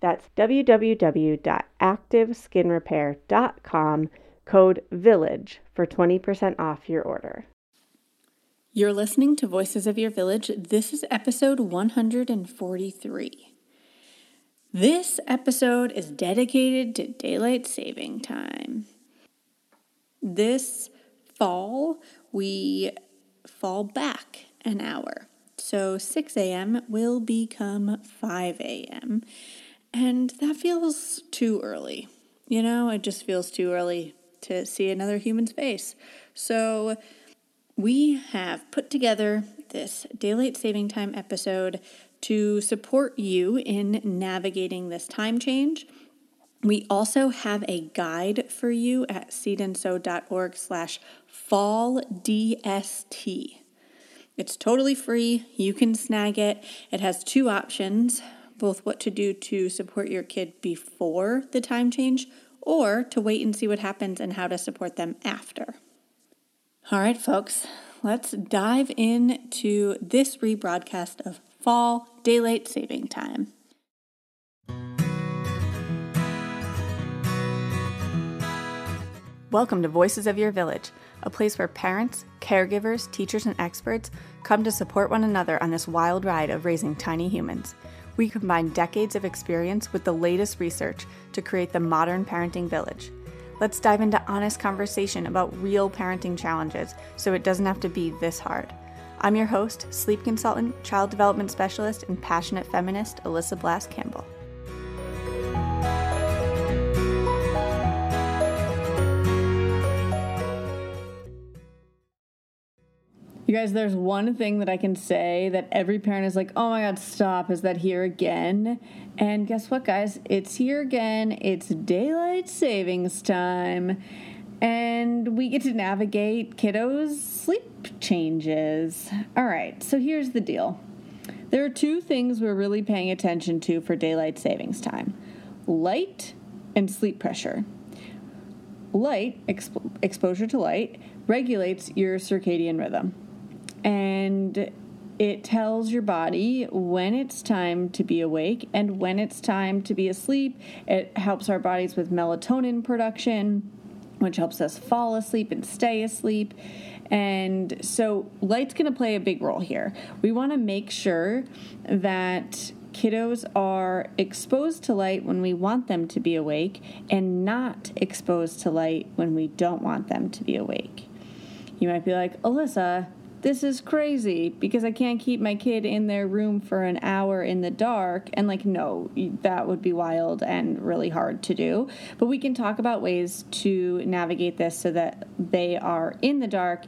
that's www.activeskinrepair.com code VILLAGE for 20% off your order. You're listening to Voices of Your Village. This is episode 143. This episode is dedicated to daylight saving time. This fall, we fall back an hour. So 6 a.m. will become 5 a.m. And that feels too early. You know, it just feels too early to see another human's face. So, we have put together this daylight saving time episode to support you in navigating this time change. We also have a guide for you at seedandsew.org slash fall DST. It's totally free. You can snag it. It has two options, both what to do to support your kid before the time change or to wait and see what happens and how to support them after. All right, folks, let's dive into this rebroadcast of Fall Daylight Saving Time. Welcome to Voices of Your Village, a place where parents, caregivers, teachers, and experts come to support one another on this wild ride of raising tiny humans. We combine decades of experience with the latest research to create the modern parenting village. Let's dive into honest conversation about real parenting challenges so it doesn't have to be this hard. I'm your host, sleep consultant, child development specialist, and passionate feminist, Alyssa Blask Campbell. You guys, there's one thing that I can say that every parent is like, oh my God, stop. Is that here again? And guess what, guys? It's here again. It's daylight savings time. And we get to navigate kiddos' sleep changes. All right, so here's the deal there are two things we're really paying attention to for daylight savings time light and sleep pressure. Light, exp- exposure to light, regulates your circadian rhythm and it tells your body when it's time to be awake and when it's time to be asleep. It helps our bodies with melatonin production, which helps us fall asleep and stay asleep. And so, light's to play a big role here. We want to make sure that kiddos are exposed to light when we want them to be awake and not exposed to light when we don't want them to be awake. You might be like, Alyssa, this is crazy because I can't keep my kid in their room for an hour in the dark. And, like, no, that would be wild and really hard to do. But we can talk about ways to navigate this so that they are in the dark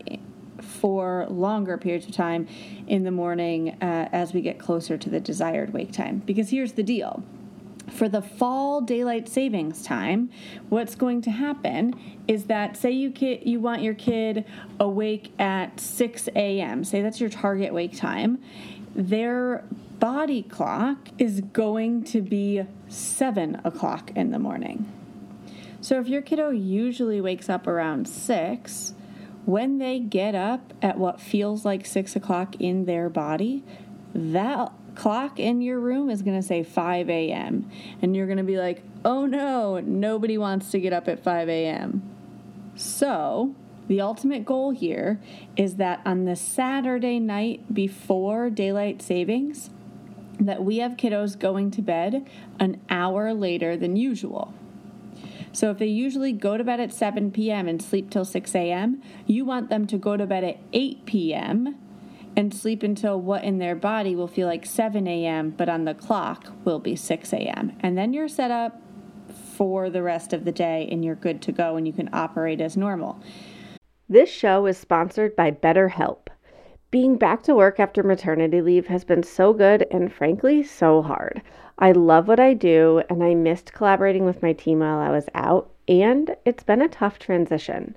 for longer periods of time in the morning uh, as we get closer to the desired wake time. Because here's the deal for the fall daylight savings time, what's going to happen is that say you kid, you want your kid awake at 6 a.m. Say that's your target wake time. Their body clock is going to be 7 o'clock in the morning. So if your kiddo usually wakes up around 6, when they get up at what feels like 6 o'clock in their body, that clock in your room is going to say 5 a.m. And you're going to be like, oh no, nobody wants to get up at 5 a.m. So, the ultimate goal here is that on the Saturday night before daylight savings, that we have kiddos going to bed an hour later than usual. So if they usually go to bed at 7 p.m. and sleep till 6 a.m., you want them to go to bed at 8 p.m. and sleep until what in their body will feel like 7 a.m., but on the clock will be 6 a.m. And then you're set up for the rest of the day and you're good to go and you can operate as normal. This show is sponsored by BetterHelp. Being back to work after maternity leave has been so good and frankly so hard. I love what I do and I missed collaborating with my team while I was out, and it's been a tough transition.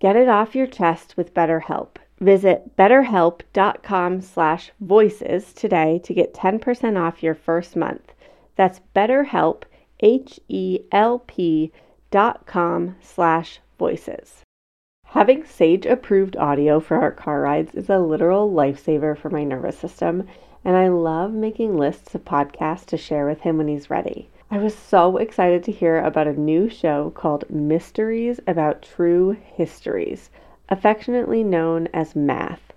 Get it off your chest with BetterHelp. Visit betterhelp.com slash voices today to get 10% off your first month. That's betterhelp, H-E-L-P dot com slash voices. Having Sage-approved audio for our car rides is a literal lifesaver for my nervous system, and I love making lists of podcasts to share with him when he's ready. I was so excited to hear about a new show called Mysteries About True Histories – affectionately known as MATH,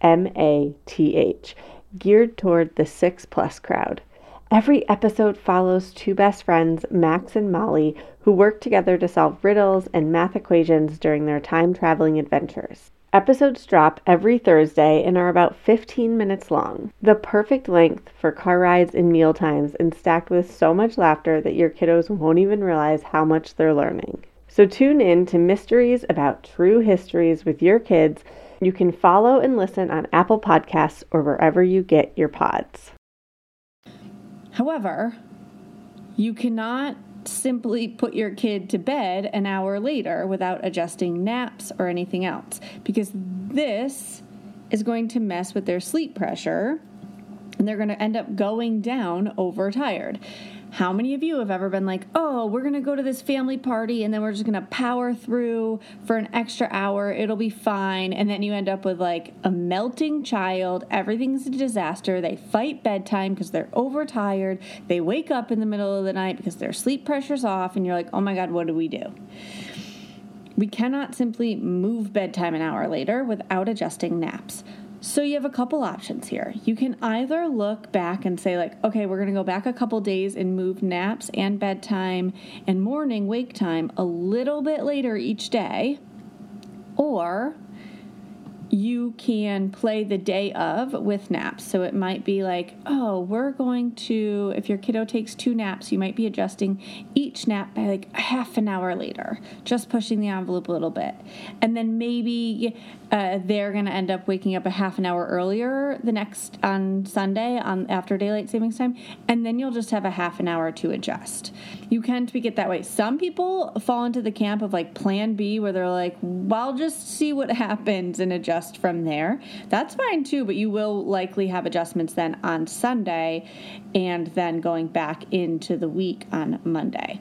M A T H, geared toward the 6 plus crowd. Every episode follows two best friends, Max and Molly, who work together to solve riddles and math equations during their time traveling adventures. Episodes drop every Thursday and are about 15 minutes long, the perfect length for car rides and meal times, and stacked with so much laughter that your kiddos won't even realize how much they're learning. So tune in to Mysteries About True Histories with your kids. You can follow and listen on Apple Podcasts or wherever you get your pods. However, you cannot simply put your kid to bed an hour later without adjusting naps or anything else because this is going to mess with their sleep pressure and they're going to end up going down overtired. How many of you have ever been like, oh, we're going to go to this family party and then we're just going to power through for an extra hour? It'll be fine. And then you end up with like a melting child. Everything's a disaster. They fight bedtime because they're overtired. They wake up in the middle of the night because their sleep pressure's off. And you're like, oh my God, what do we do? We cannot simply move bedtime an hour later without adjusting naps. So you have a couple options here. You can either look back and say, like, okay, we're going to go back a couple days and move naps and bedtime and morning wake time a little bit later each day. Or you can play the day of with naps. So it might be like, oh, we're going to, if your kiddo takes two naps, you might be adjusting each nap by like half an hour later, just pushing the envelope a little bit. And then maybe uh, they're going to end up waking up a half an hour earlier the next on Sunday on after daylight savings time, and then you'll just have a half an hour to adjust. You can tweak it that way. Some people fall into the camp of like plan B where they're like, well, I'll just see what happens and adjust from there. That's fine too, but you will likely have adjustments then on Sunday and then going back into the week on Monday.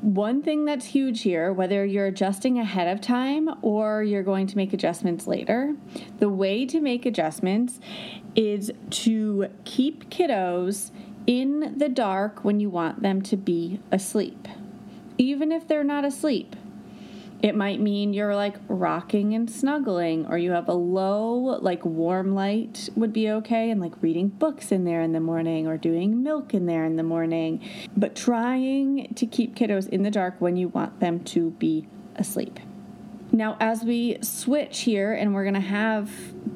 One thing that's huge here, whether you're adjusting ahead of time or you're going to make adjustments later, the way to make adjustments is to keep kiddos in the dark when you want them to be asleep, even if they're not asleep. It might mean you're like rocking and snuggling, or you have a low, like warm light would be okay, and like reading books in there in the morning, or doing milk in there in the morning. But trying to keep kiddos in the dark when you want them to be asleep. Now, as we switch here, and we're going to have,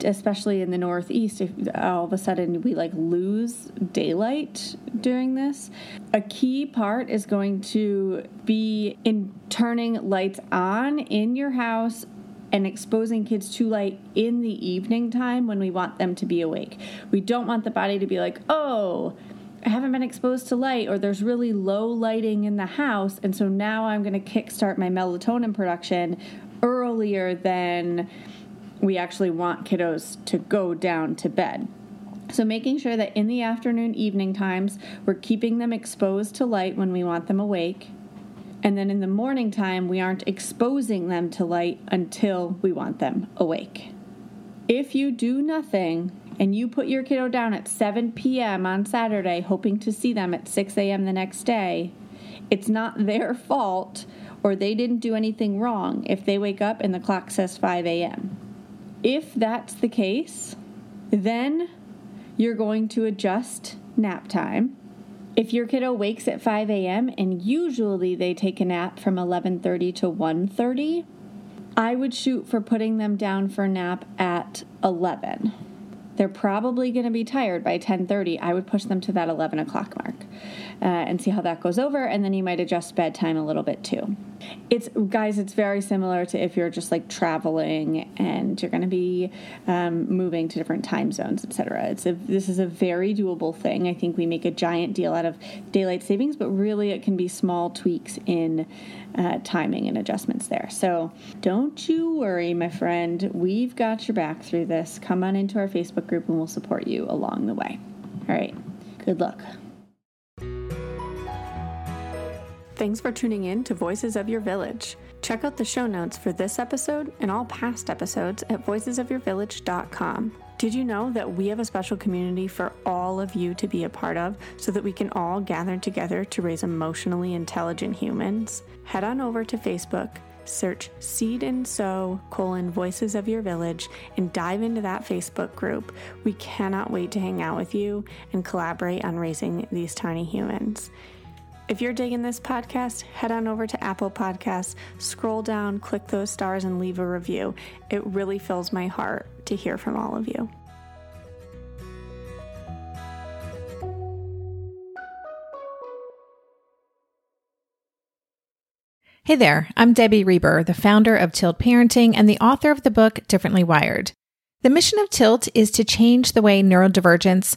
especially in the Northeast, if all of a sudden we like lose daylight during this, a key part is going to be in turning lights on in your house and exposing kids to light in the evening time when we want them to be awake. We don't want the body to be like, oh, I haven't been exposed to light, or there's really low lighting in the house, and so now I'm going to kickstart my melatonin production earlier than we actually want kiddos to go down to bed. So, making sure that in the afternoon, evening times, we're keeping them exposed to light when we want them awake. And then in the morning time, we aren't exposing them to light until we want them awake. If you do nothing and you put your kiddo down at 7 p.m. on Saturday, hoping to see them at 6 a.m. the next day, it's not their fault or they didn't do anything wrong if they wake up and the clock says 5 a.m. If that's the case, then you're going to adjust nap time. If your kiddo wakes at 5 a.m. and usually they take a nap from 11:30 to 1:30, I would shoot for putting them down for a nap at 11 they're probably going to be tired by 10.30 i would push them to that 11 o'clock mark uh, and see how that goes over and then you might adjust bedtime a little bit too. It's guys it's very similar to if you're just like traveling and you're going to be um, moving to different time zones etc it's a this is a very doable thing. I think we make a giant deal out of daylight savings but really it can be small tweaks in uh, timing and adjustments there. So don't you worry my friend. We've got your back through this. Come on into our facebook group and we'll support you along the way. All right. Good luck Thanks for tuning in to Voices of Your Village. Check out the show notes for this episode and all past episodes at voicesofyourvillage.com. Did you know that we have a special community for all of you to be a part of so that we can all gather together to raise emotionally intelligent humans? Head on over to Facebook, search Seed and Sew colon Voices of Your Village and dive into that Facebook group. We cannot wait to hang out with you and collaborate on raising these tiny humans. If you're digging this podcast, head on over to Apple Podcasts, scroll down, click those stars, and leave a review. It really fills my heart to hear from all of you. Hey there, I'm Debbie Reber, the founder of Tilt Parenting and the author of the book Differently Wired. The mission of Tilt is to change the way neurodivergence